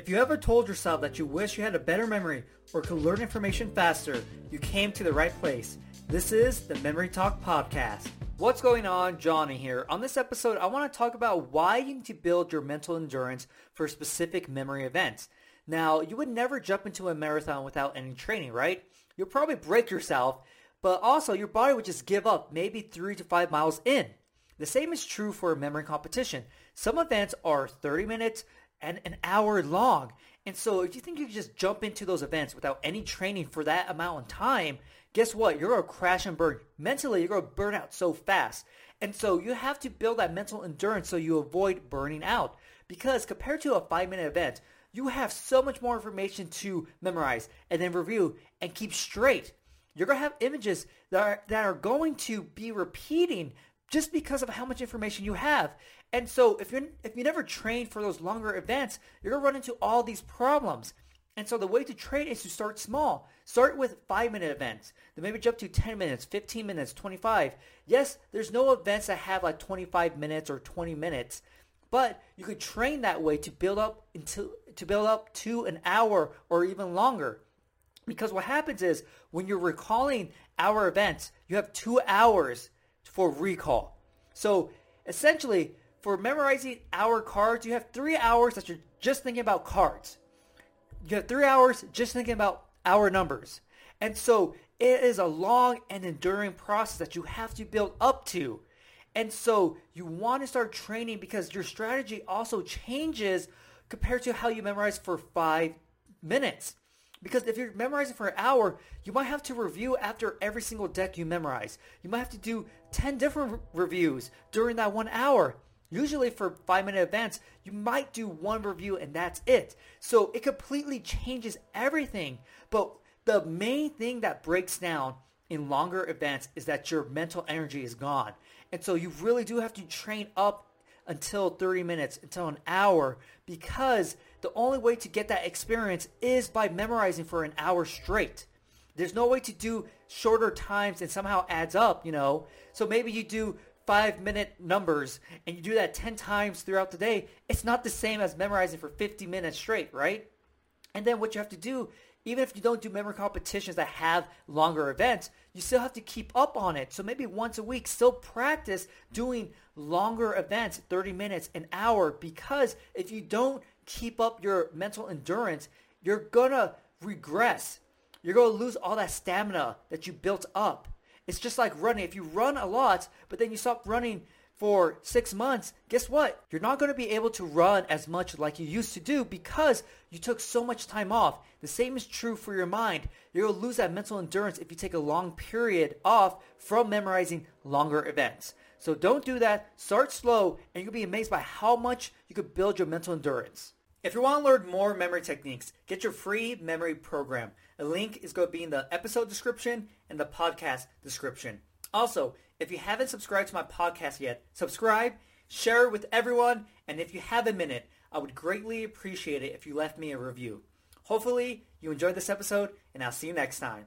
If you ever told yourself that you wish you had a better memory or could learn information faster, you came to the right place. This is the Memory Talk Podcast. What's going on? Johnny here. On this episode, I want to talk about why you need to build your mental endurance for specific memory events. Now, you would never jump into a marathon without any training, right? You'll probably break yourself, but also your body would just give up maybe three to five miles in. The same is true for a memory competition. Some events are 30 minutes and an hour long. And so if you think you can just jump into those events without any training for that amount of time, guess what? You're going to crash and burn. Mentally, you're going to burn out so fast. And so you have to build that mental endurance so you avoid burning out. Because compared to a five minute event, you have so much more information to memorize and then review and keep straight. You're going to have images that are, that are going to be repeating just because of how much information you have. And so if you if you never train for those longer events, you're to run into all these problems. And so the way to train is to start small. Start with five minute events. Then maybe jump to 10 minutes, 15 minutes, 25. Yes, there's no events that have like 25 minutes or 20 minutes, but you could train that way to build up into to build up to an hour or even longer. Because what happens is when you're recalling hour events, you have two hours for recall. So essentially, for memorizing hour cards, you have three hours that you're just thinking about cards. You have three hours just thinking about hour numbers. And so it is a long and enduring process that you have to build up to. And so you want to start training because your strategy also changes compared to how you memorize for five minutes. Because if you're memorizing for an hour, you might have to review after every single deck you memorize. You might have to do 10 different re- reviews during that one hour. Usually for five minute events, you might do one review and that's it. So it completely changes everything. But the main thing that breaks down in longer events is that your mental energy is gone. And so you really do have to train up until 30 minutes, until an hour, because the only way to get that experience is by memorizing for an hour straight. There's no way to do shorter times and somehow adds up, you know. So maybe you do five minute numbers and you do that 10 times throughout the day, it's not the same as memorizing for 50 minutes straight, right? And then what you have to do, even if you don't do memory competitions that have longer events, you still have to keep up on it. So maybe once a week, still practice doing longer events, 30 minutes, an hour, because if you don't keep up your mental endurance, you're gonna regress. You're gonna lose all that stamina that you built up. It's just like running. If you run a lot, but then you stop running for six months, guess what? You're not going to be able to run as much like you used to do because you took so much time off. The same is true for your mind. To lose that mental endurance if you take a long period off from memorizing longer events. So don't do that. Start slow and you'll be amazed by how much you could build your mental endurance. If you want to learn more memory techniques, get your free memory program. A link is going to be in the episode description and the podcast description. Also, if you haven't subscribed to my podcast yet, subscribe, share it with everyone, and if you have a minute, I would greatly appreciate it if you left me a review. Hopefully, you enjoyed this episode, and I'll see you next time.